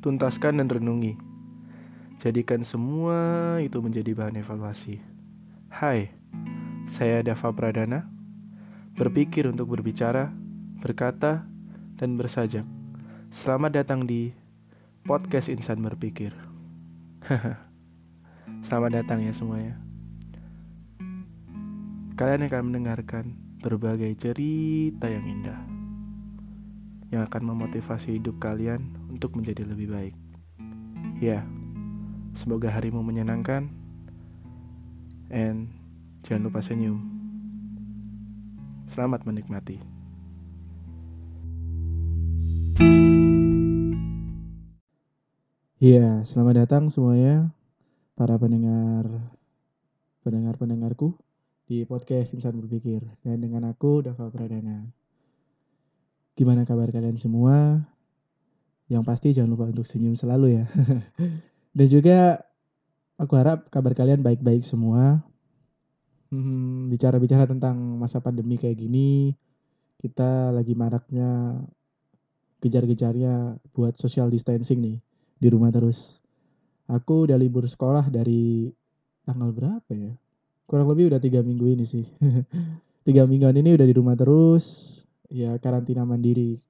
tuntaskan dan renungi. Jadikan semua itu menjadi bahan evaluasi. Hai, saya Dava Pradana. Berpikir untuk berbicara, berkata, dan bersajak. Selamat datang di podcast Insan Berpikir. Selamat datang ya semuanya. Kalian akan mendengarkan berbagai cerita yang indah yang akan memotivasi hidup kalian untuk menjadi lebih baik. Ya, semoga harimu menyenangkan, and jangan lupa senyum. Selamat menikmati. Iya, selamat datang semuanya para pendengar pendengar-pendengarku di podcast Insan Berpikir dan dengan aku Dava Pradana. Gimana kabar kalian semua? Yang pasti jangan lupa untuk senyum selalu ya. dan juga aku harap kabar kalian baik-baik semua. Hmm, bicara-bicara tentang masa pandemi kayak gini, kita lagi maraknya kejar-kejarnya buat social distancing nih di rumah terus. Aku udah libur sekolah dari tanggal berapa ya? Kurang lebih udah tiga minggu ini sih. tiga mingguan ini udah di rumah terus. Ya karantina mandiri.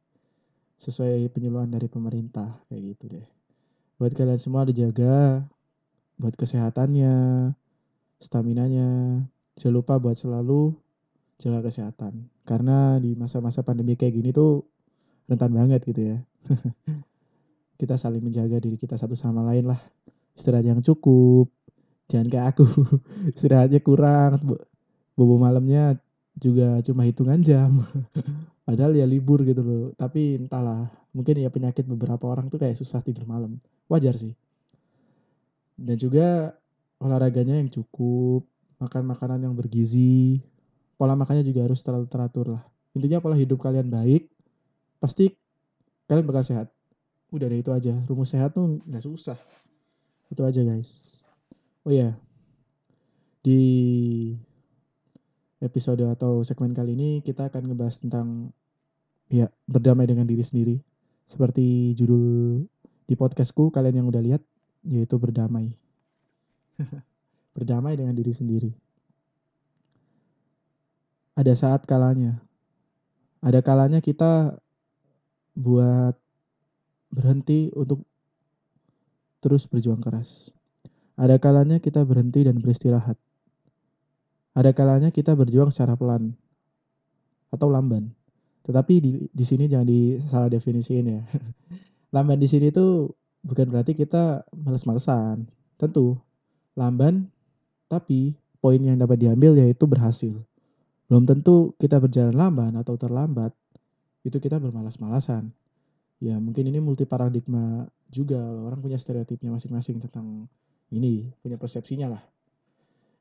Sesuai penyuluhan dari pemerintah. Kayak gitu deh. Buat kalian semua dijaga. Buat kesehatannya. Staminanya. Jangan lupa buat selalu jaga kesehatan. Karena di masa-masa pandemi kayak gini tuh rentan banget gitu ya. kita saling menjaga diri kita satu sama lain lah. Istirahat yang cukup, jangan kayak aku istirahatnya kurang bobo malamnya juga cuma hitungan jam. Padahal ya libur gitu loh. Tapi entahlah mungkin ya penyakit beberapa orang tuh kayak susah tidur malam. Wajar sih. Dan juga olahraganya yang cukup makan makanan yang bergizi. Pola makannya juga harus terlalu teratur lah. Intinya pola hidup kalian baik pasti kalian bakal sehat. Udah deh itu aja. Rumus sehat tuh nggak susah. Itu aja guys. Oh ya, di episode atau segmen kali ini kita akan ngebahas tentang ya berdamai dengan diri sendiri. Seperti judul di podcastku kalian yang udah lihat yaitu berdamai. berdamai dengan diri sendiri. Ada saat kalanya. Ada kalanya kita buat berhenti untuk terus berjuang keras. Ada kalanya kita berhenti dan beristirahat. Ada kalanya kita berjuang secara pelan atau lamban. Tetapi di, di sini jangan disalah definisiin ya. lamban di sini itu bukan berarti kita males-malesan. Tentu lamban, tapi poin yang dapat diambil yaitu berhasil. Belum tentu kita berjalan lamban atau terlambat, itu kita bermalas-malasan. Ya mungkin ini multi paradigma juga, orang punya stereotipnya masing-masing tentang ini punya persepsinya lah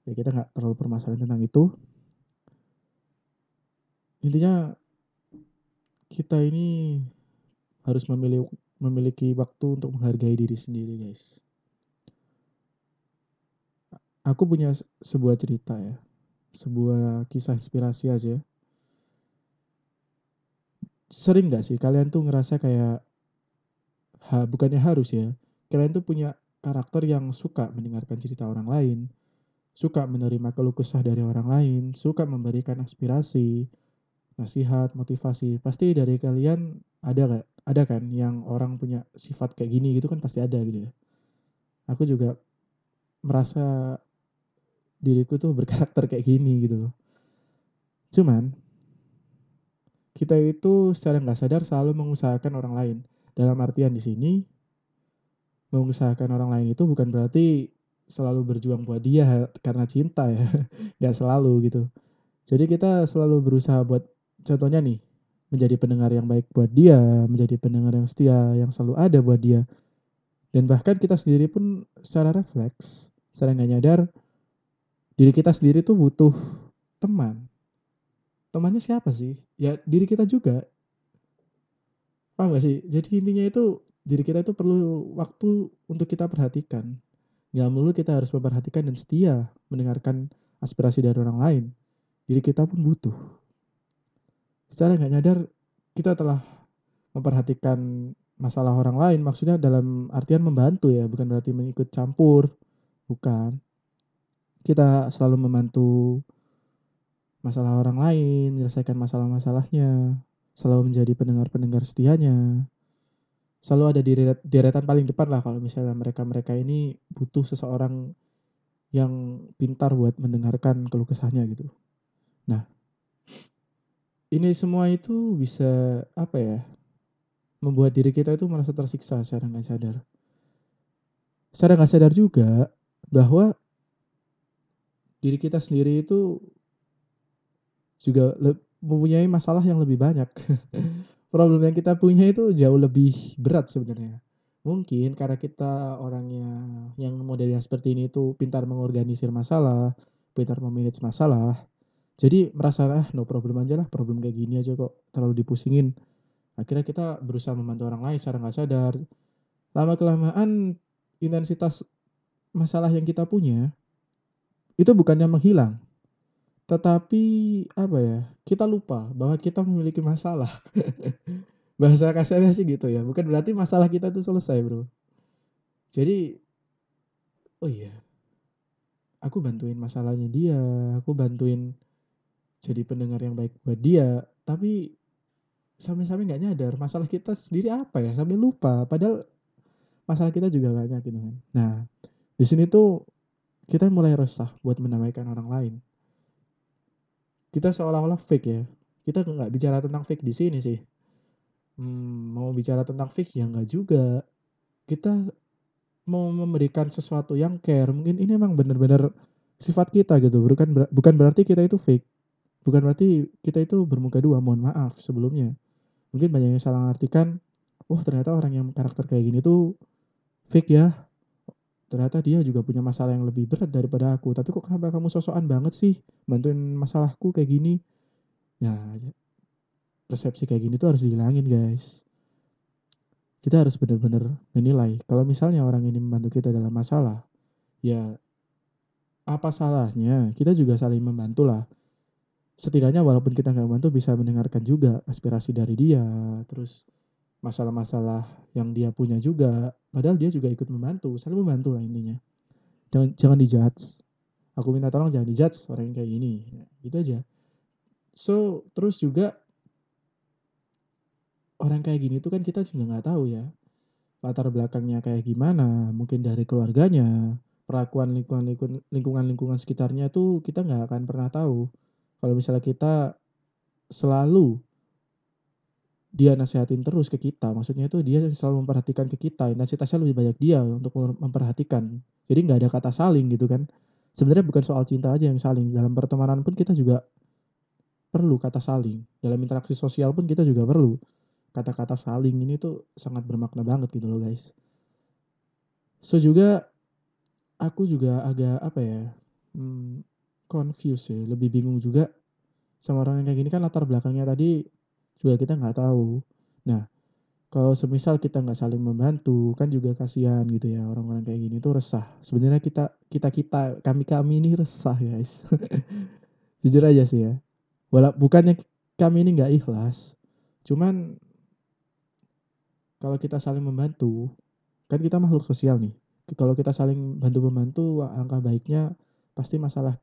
ya kita nggak terlalu permasalahan tentang itu. Intinya kita ini harus memilih memiliki waktu untuk menghargai diri sendiri guys. Aku punya sebuah cerita ya. Sebuah kisah inspirasi aja. Sering gak sih kalian tuh ngerasa kayak ha, bukannya harus ya kalian tuh punya karakter yang suka mendengarkan cerita orang lain, suka menerima keluh kesah dari orang lain, suka memberikan aspirasi, nasihat, motivasi. Pasti dari kalian ada gak? Ada kan yang orang punya sifat kayak gini gitu kan pasti ada gitu ya. Aku juga merasa diriku tuh berkarakter kayak gini gitu loh. Cuman kita itu secara nggak sadar selalu mengusahakan orang lain. Dalam artian di sini mengusahakan orang lain itu bukan berarti selalu berjuang buat dia karena cinta ya. Nggak selalu gitu. Jadi kita selalu berusaha buat contohnya nih menjadi pendengar yang baik buat dia menjadi pendengar yang setia yang selalu ada buat dia. Dan bahkan kita sendiri pun secara refleks secara nggak nyadar diri kita sendiri tuh butuh teman. Temannya siapa sih? Ya diri kita juga. Paham gak sih? Jadi intinya itu diri kita itu perlu waktu untuk kita perhatikan. Gak melulu kita harus memperhatikan dan setia mendengarkan aspirasi dari orang lain. Diri kita pun butuh. Secara nggak nyadar, kita telah memperhatikan masalah orang lain maksudnya dalam artian membantu ya, bukan berarti mengikut campur, bukan. Kita selalu membantu masalah orang lain, menyelesaikan masalah-masalahnya, selalu menjadi pendengar-pendengar setianya. Selalu ada di deret- deretan paling depan lah kalau misalnya mereka-mereka ini butuh seseorang yang pintar buat mendengarkan keluh kesahnya gitu. Nah, ini semua itu bisa apa ya? Membuat diri kita itu merasa tersiksa secara nggak sadar. Secara nggak sadar juga bahwa diri kita sendiri itu juga mempunyai masalah yang lebih banyak. Problem yang kita punya itu jauh lebih berat sebenarnya. Mungkin karena kita orangnya yang modelnya seperti ini tuh pintar mengorganisir masalah, pintar memanage masalah. Jadi merasa ah no problem aja lah, problem kayak gini aja kok terlalu dipusingin. Akhirnya kita berusaha membantu orang lain secara nggak sadar. Lama kelamaan intensitas masalah yang kita punya itu bukannya menghilang, tetapi apa ya? Kita lupa bahwa kita memiliki masalah. Bahasa kasarnya sih gitu ya. Bukan berarti masalah kita tuh selesai, Bro. Jadi oh iya. Aku bantuin masalahnya dia, aku bantuin jadi pendengar yang baik buat dia, tapi sampai-sampai nggak nyadar masalah kita sendiri apa ya, sampai lupa. Padahal masalah kita juga banyak gitu kan. Nah, di sini tuh kita mulai resah buat menamaikan orang lain. Kita seolah-olah fake ya. Kita nggak bicara tentang fake di sini sih. Hmm, mau bicara tentang fake ya nggak juga. Kita mau memberikan sesuatu yang care. Mungkin ini emang bener-bener sifat kita gitu. Bukan bukan berarti kita itu fake. Bukan berarti kita itu bermuka dua. Mohon maaf sebelumnya. Mungkin banyak yang salah artikan. Wah ternyata orang yang karakter kayak gini tuh fake ya. Ternyata dia juga punya masalah yang lebih berat daripada aku. Tapi kok kenapa kamu sosokan banget sih bantuin masalahku kayak gini? Ya, persepsi kayak gini tuh harus dihilangin guys. Kita harus benar-benar menilai. Kalau misalnya orang ini membantu kita dalam masalah, ya apa salahnya? Kita juga saling membantu lah. Setidaknya walaupun kita nggak membantu bisa mendengarkan juga aspirasi dari dia, terus masalah-masalah yang dia punya juga. Padahal dia juga ikut membantu, saling membantu lah intinya. Jangan jangan dijudge. Aku minta tolong jangan dijudge orang yang kayak gini. Ya, gitu aja. So, terus juga orang kayak gini tuh kan kita juga nggak tahu ya latar belakangnya kayak gimana mungkin dari keluarganya perlakuan lingkungan lingkungan lingkungan sekitarnya tuh kita nggak akan pernah tahu kalau misalnya kita selalu dia nasihatin terus ke kita. Maksudnya itu dia selalu memperhatikan ke kita. Intensitasnya lebih banyak dia untuk memperhatikan. Jadi nggak ada kata saling gitu kan. Sebenarnya bukan soal cinta aja yang saling. Dalam pertemanan pun kita juga perlu kata saling. Dalam interaksi sosial pun kita juga perlu. Kata-kata saling ini tuh sangat bermakna banget gitu loh guys. So juga aku juga agak apa ya, hmm, confused ya, lebih bingung juga sama orang yang kayak gini. Kan latar belakangnya tadi juga kita nggak tahu. Nah, kalau semisal kita nggak saling membantu kan juga kasihan gitu ya orang-orang kayak gini tuh resah. Sebenarnya kita kita kita kami kami ini resah guys. Jujur aja sih ya. Walau bukannya kami ini nggak ikhlas, cuman kalau kita saling membantu, kan kita makhluk sosial nih. Kalau kita saling bantu membantu, angka baiknya pasti masalah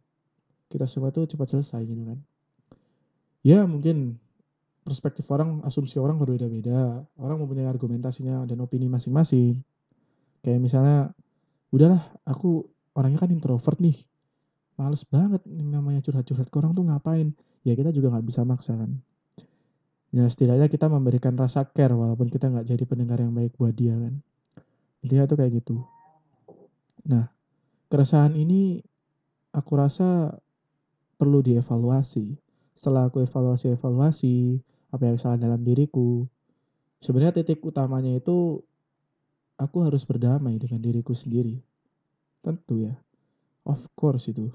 kita semua tuh cepat selesai gitu kan. Ya mungkin perspektif orang, asumsi orang berbeda-beda. Orang mempunyai argumentasinya dan opini masing-masing. Kayak misalnya, udahlah aku orangnya kan introvert nih. Males banget namanya curhat-curhat ke orang tuh ngapain. Ya kita juga nggak bisa maksa kan ya setidaknya kita memberikan rasa care walaupun kita nggak jadi pendengar yang baik buat dia kan intinya tuh kayak gitu nah keresahan ini aku rasa perlu dievaluasi setelah aku evaluasi evaluasi apa yang salah dalam diriku? Sebenarnya titik utamanya itu aku harus berdamai dengan diriku sendiri. Tentu ya. Of course itu.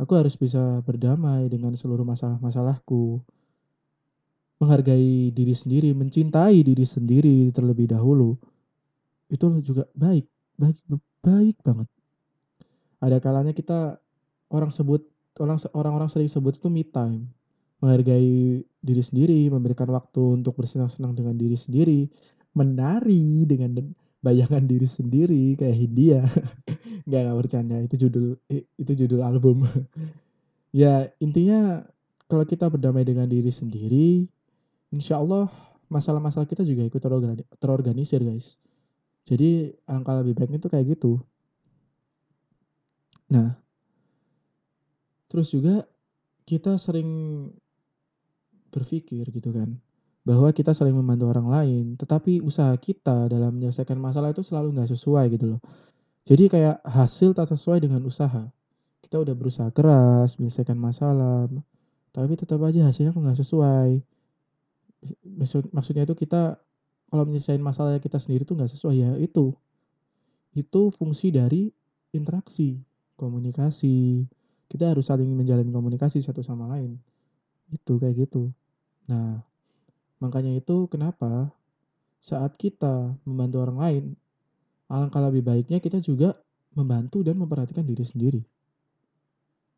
Aku harus bisa berdamai dengan seluruh masalah-masalahku. Menghargai diri sendiri, mencintai diri sendiri terlebih dahulu, itu juga baik, baik, baik banget. Ada kalanya kita orang sebut orang orang-orang sering sebut itu me time, menghargai diri sendiri, memberikan waktu untuk bersenang-senang dengan diri sendiri, menari dengan bayangan diri sendiri kayak Hindia. Nggak, nggak bercanda. Itu judul itu judul album. ya, intinya kalau kita berdamai dengan diri sendiri, insya Allah masalah-masalah kita juga ikut terorganisir, guys. Jadi alangkah lebih baiknya tuh kayak gitu. Nah, terus juga kita sering berpikir gitu kan bahwa kita saling membantu orang lain, tetapi usaha kita dalam menyelesaikan masalah itu selalu nggak sesuai gitu loh. Jadi kayak hasil tak sesuai dengan usaha. Kita udah berusaha keras menyelesaikan masalah, tapi tetap aja hasilnya kok nggak sesuai. Maksud, maksudnya itu kita kalau menyelesaikan masalah kita sendiri tuh nggak sesuai ya itu. Itu fungsi dari interaksi, komunikasi. Kita harus saling menjalin komunikasi satu sama lain. Itu kayak gitu. Nah, Makanya itu kenapa saat kita membantu orang lain, alangkah lebih baiknya kita juga membantu dan memperhatikan diri sendiri.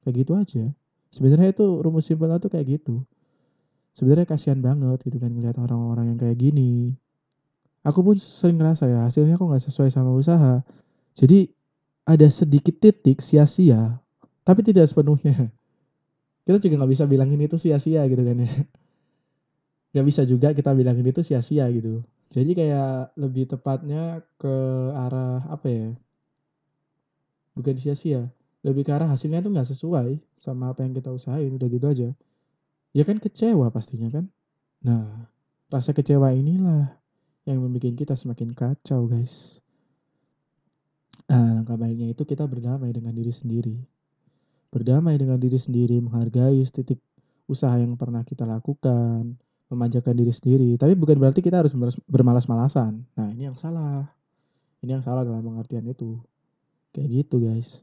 Kayak gitu aja. Sebenarnya itu rumus simpelnya tuh kayak gitu. Sebenarnya kasihan banget gitu kan ngeliat orang-orang yang kayak gini. Aku pun sering ngerasa ya hasilnya kok nggak sesuai sama usaha. Jadi ada sedikit titik sia-sia, tapi tidak sepenuhnya. Kita juga nggak bisa bilangin itu sia-sia gitu kan ya nggak bisa juga kita bilang ini tuh sia-sia gitu. Jadi kayak lebih tepatnya ke arah apa ya? Bukan sia-sia, lebih ke arah hasilnya tuh nggak sesuai sama apa yang kita usahain, udah gitu aja. Ya kan kecewa pastinya kan. Nah, rasa kecewa inilah yang membuat kita semakin kacau guys. Nah, langkah baiknya itu kita berdamai dengan diri sendiri. Berdamai dengan diri sendiri, menghargai titik usaha yang pernah kita lakukan, memanjakan diri sendiri. Tapi bukan berarti kita harus bermalas-malasan. Nah ini yang salah. Ini yang salah dalam pengertian itu. Kayak gitu guys.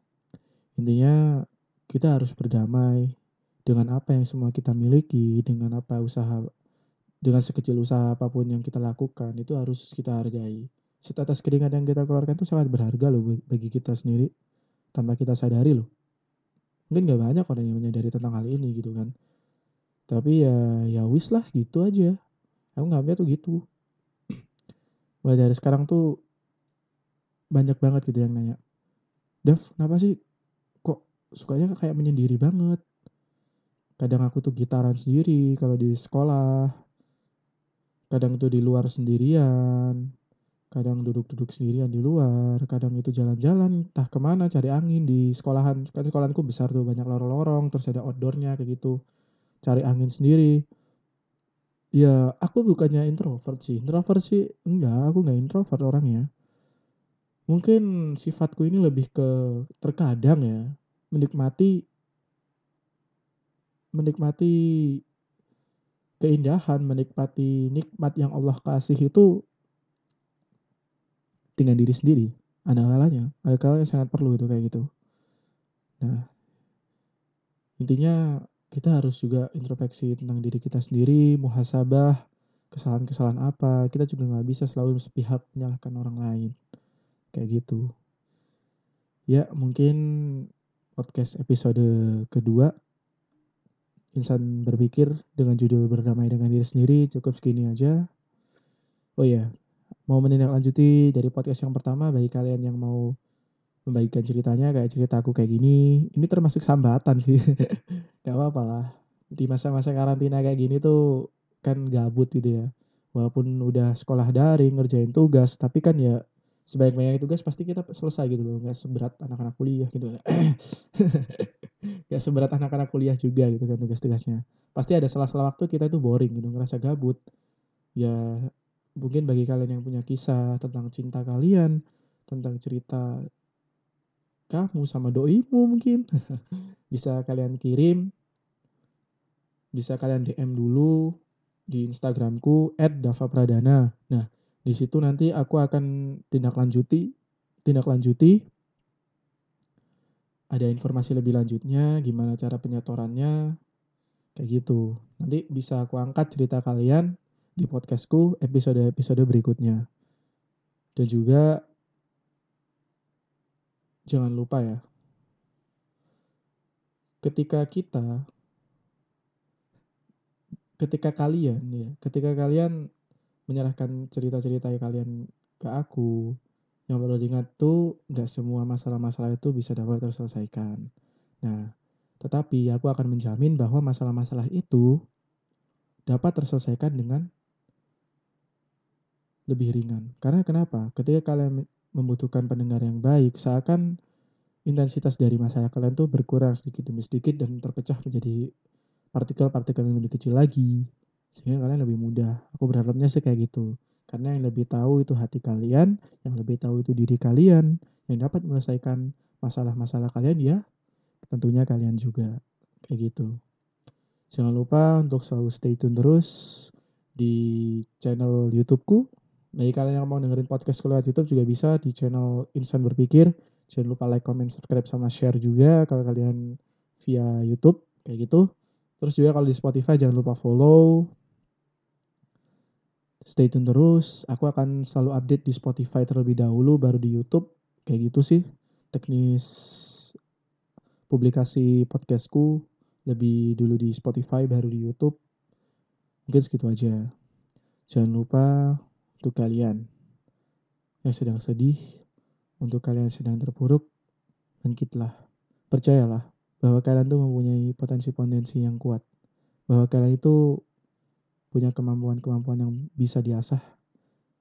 Intinya kita harus berdamai dengan apa yang semua kita miliki, dengan apa usaha, dengan sekecil usaha apa pun yang kita lakukan, itu harus kita hargai. Setetes keringat yang kita keluarkan itu sangat berharga loh bagi kita sendiri, tanpa kita sadari loh. Mungkin gak banyak orang yang menyadari tentang hal ini gitu kan tapi ya ya wis lah gitu aja. Aku nganggapnya tuh gitu. Mulai dari sekarang tuh banyak banget gitu yang nanya Dev kenapa sih kok sukanya kayak menyendiri banget? Kadang aku tuh gitaran sendiri kalau di sekolah kadang tuh di luar sendirian kadang duduk-duduk sendirian di luar kadang itu jalan-jalan entah ke mana cari angin di sekolahan. Kan sekolahanku besar tuh banyak lorong-lorong terus ada outdoornya kayak gitu cari angin sendiri. Ya, aku bukannya introvert sih. Introvert sih enggak, aku enggak introvert orangnya. Mungkin sifatku ini lebih ke terkadang ya, menikmati menikmati keindahan, menikmati nikmat yang Allah kasih itu dengan diri sendiri. Ada kalanya, ada kalanya sangat perlu itu kayak gitu. Nah, intinya kita harus juga introspeksi tentang diri kita sendiri, muhasabah, kesalahan-kesalahan apa. Kita juga nggak bisa selalu sepihak menyalahkan orang lain. Kayak gitu. Ya, mungkin podcast episode kedua Insan berpikir dengan judul berdamai dengan diri sendiri cukup segini aja. Oh ya, mau menindaklanjuti dari podcast yang pertama bagi kalian yang mau membagikan ceritanya kayak cerita aku kayak gini. Ini termasuk sambatan sih. Gak apa-apa lah. Di masa-masa karantina kayak gini tuh kan gabut gitu ya. Walaupun udah sekolah daring, ngerjain tugas, tapi kan ya sebanyak-banyak tugas pasti kita selesai gitu loh. Gak seberat anak-anak kuliah gitu. Gak seberat anak-anak kuliah juga gitu kan tugas-tugasnya. Pasti ada salah-salah waktu kita tuh boring gitu, ngerasa gabut. Ya mungkin bagi kalian yang punya kisah tentang cinta kalian, tentang cerita kamu sama doimu mungkin. bisa kalian kirim, bisa kalian DM dulu di Instagramku @davapradana. Nah, di situ nanti aku akan tindak lanjuti, tindak lanjuti ada informasi lebih lanjutnya, gimana cara penyetorannya, kayak gitu. Nanti bisa aku angkat cerita kalian di podcastku episode-episode berikutnya. Dan juga jangan lupa ya, ketika kita, ketika kalian ya, ketika kalian menyerahkan cerita-cerita kalian ke aku. Yang perlu diingat tuh nggak semua masalah-masalah itu bisa dapat terselesaikan. Nah, tetapi aku akan menjamin bahwa masalah-masalah itu dapat terselesaikan dengan lebih ringan. Karena kenapa? Ketika kalian membutuhkan pendengar yang baik, seakan intensitas dari masalah kalian tuh berkurang sedikit demi sedikit dan terpecah menjadi partikel-partikel yang lebih kecil lagi. Sehingga kalian lebih mudah. Aku berharapnya sih kayak gitu. Karena yang lebih tahu itu hati kalian, yang lebih tahu itu diri kalian, yang dapat menyelesaikan masalah-masalah kalian ya tentunya kalian juga. Kayak gitu. Jangan lupa untuk selalu stay tune terus di channel YouTubeku bagi kalian yang mau dengerin podcast lewat YouTube juga bisa di channel Insan Berpikir. Jangan lupa like, comment, subscribe, sama share juga kalau kalian via YouTube kayak gitu. Terus juga kalau di Spotify jangan lupa follow. Stay tune terus. Aku akan selalu update di Spotify terlebih dahulu baru di YouTube. Kayak gitu sih teknis publikasi podcastku lebih dulu di Spotify baru di YouTube. Mungkin segitu aja. Jangan lupa untuk kalian yang sedang sedih, untuk kalian yang sedang terpuruk, bangkitlah. Percayalah bahwa kalian tuh mempunyai potensi-potensi yang kuat. Bahwa kalian itu punya kemampuan-kemampuan yang bisa diasah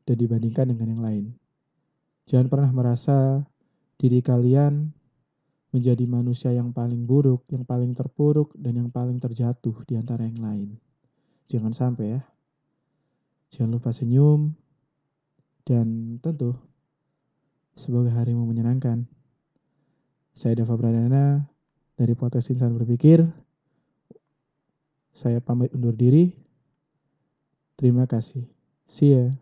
dan dibandingkan dengan yang lain. Jangan pernah merasa diri kalian menjadi manusia yang paling buruk, yang paling terpuruk, dan yang paling terjatuh di antara yang lain. Jangan sampai ya. Jangan lupa senyum, dan tentu, semoga harimu menyenangkan. Saya Dava Pradana dari Potes Insan Berpikir. Saya pamit undur diri. Terima kasih. See ya.